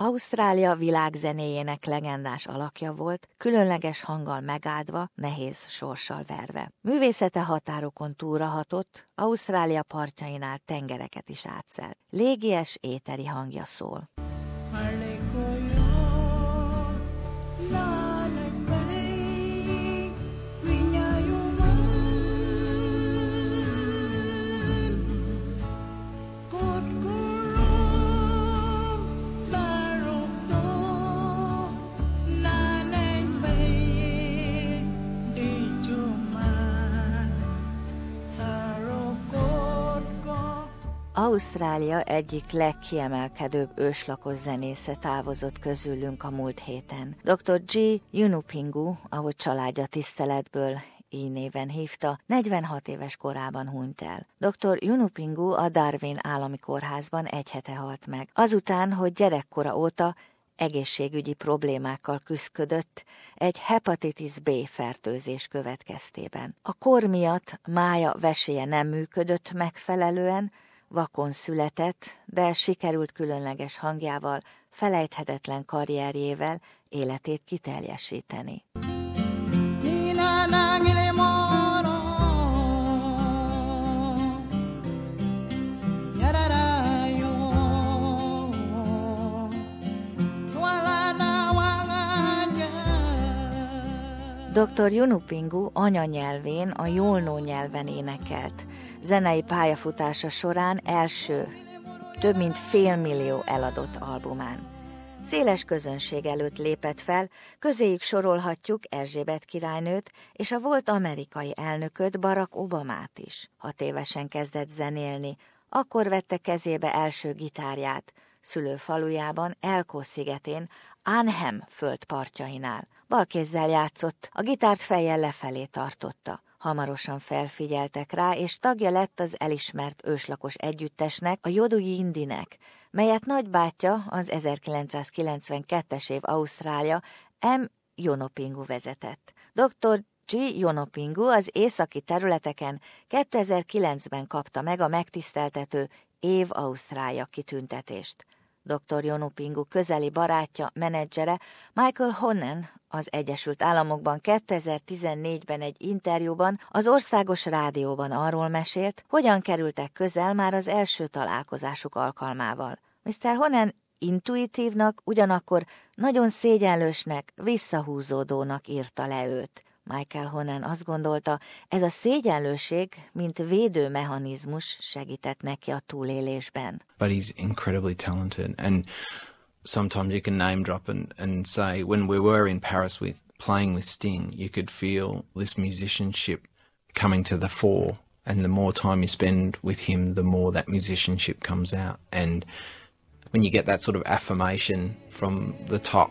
Ausztrália világzenéjének legendás alakja volt, különleges hanggal megáldva, nehéz sorssal verve. Művészete határokon túrahatott, Ausztrália partjainál tengereket is átszelt. Légies éteri hangja szól. Ausztrália egyik legkiemelkedőbb őslakos zenésze távozott közülünk a múlt héten. Dr. G. Yunupingu, ahogy családja tiszteletből így néven hívta, 46 éves korában hunyt el. Dr. Yunupingu a Darwin állami kórházban egy hete halt meg. Azután, hogy gyerekkora óta egészségügyi problémákkal küzdködött egy hepatitis B fertőzés következtében. A kor miatt mája veséje nem működött megfelelően, vakon született, de sikerült különleges hangjával, felejthetetlen karrierjével életét kiteljesíteni. Dr. Yunupingu anyanyelvén, a Jolnó nyelven énekelt. Zenei pályafutása során első, több mint fél millió eladott albumán. Széles közönség előtt lépett fel, közéjük sorolhatjuk Erzsébet királynőt és a volt amerikai elnököt Barack Obamát is. Hat évesen kezdett zenélni, akkor vette kezébe első gitárját, szülőfalujában, Elko szigetén, Anhem földpartjainál. Balkézzel játszott, a gitárt fejjel lefelé tartotta. Hamarosan felfigyeltek rá, és tagja lett az elismert őslakos együttesnek, a Jodugi Indinek, melyet nagybátyja az 1992-es év Ausztrália M. Jonopingu vezetett. Dr. G. Jonopingu az északi területeken 2009-ben kapta meg a megtiszteltető Év Ausztrália kitüntetést. Dr. Jonupingu közeli barátja, menedzsere Michael Honnen az Egyesült Államokban 2014-ben egy interjúban az országos rádióban arról mesélt, hogyan kerültek közel már az első találkozásuk alkalmával. Mr. Honnen intuitívnak, ugyanakkor nagyon szégyenlősnek, visszahúzódónak írta le őt. Michael Honen azt gondolta, ez a szégyenlőség, mint védőmechanizmus segített neki a túlélésben. But he's incredibly talented and sometimes you can name drop and, and say when we were in Paris with playing with Sting, you could feel this musicianship coming to the fore and the more time you spend with him, the more that musicianship comes out. And when you get that sort of affirmation from the top,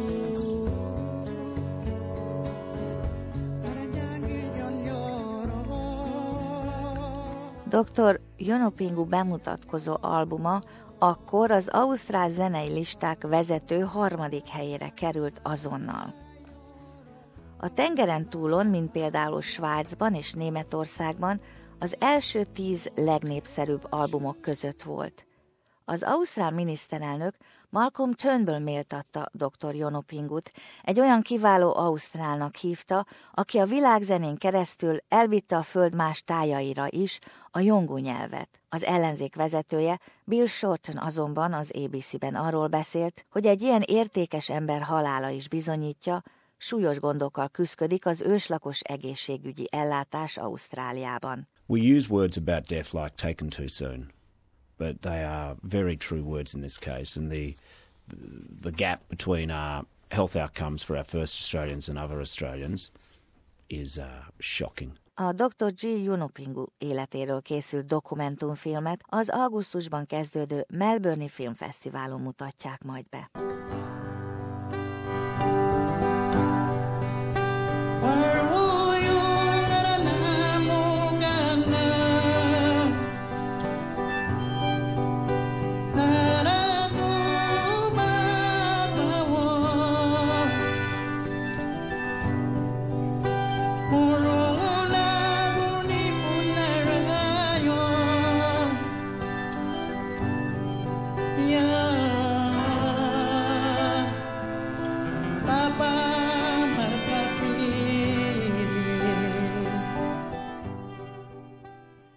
Dr. Jonopingu bemutatkozó albuma akkor az ausztrál zenei listák vezető harmadik helyére került azonnal. A tengeren túlon, mint például Svájcban és Németországban, az első tíz legnépszerűbb albumok között volt. Az ausztrál miniszterelnök Malcolm Turnbull méltatta dr. Jonopingut, egy olyan kiváló ausztrálnak hívta, aki a világzenén keresztül elvitte a föld más tájaira is a jongó nyelvet. Az ellenzék vezetője, Bill Shorten azonban az ABC-ben arról beszélt, hogy egy ilyen értékes ember halála is bizonyítja, súlyos gondokkal küzdik az őslakos egészségügyi ellátás Ausztráliában. We use words about death like taken too soon. But they are very true words in this case, and the the gap between our health outcomes for our first Australians and other Australians is uh, shocking. A Dr. G. Yunupingu életéről készült dokumentumfilmet az augusztusban kezdődő Melbourne Filmfesztiválon mutatják majd be.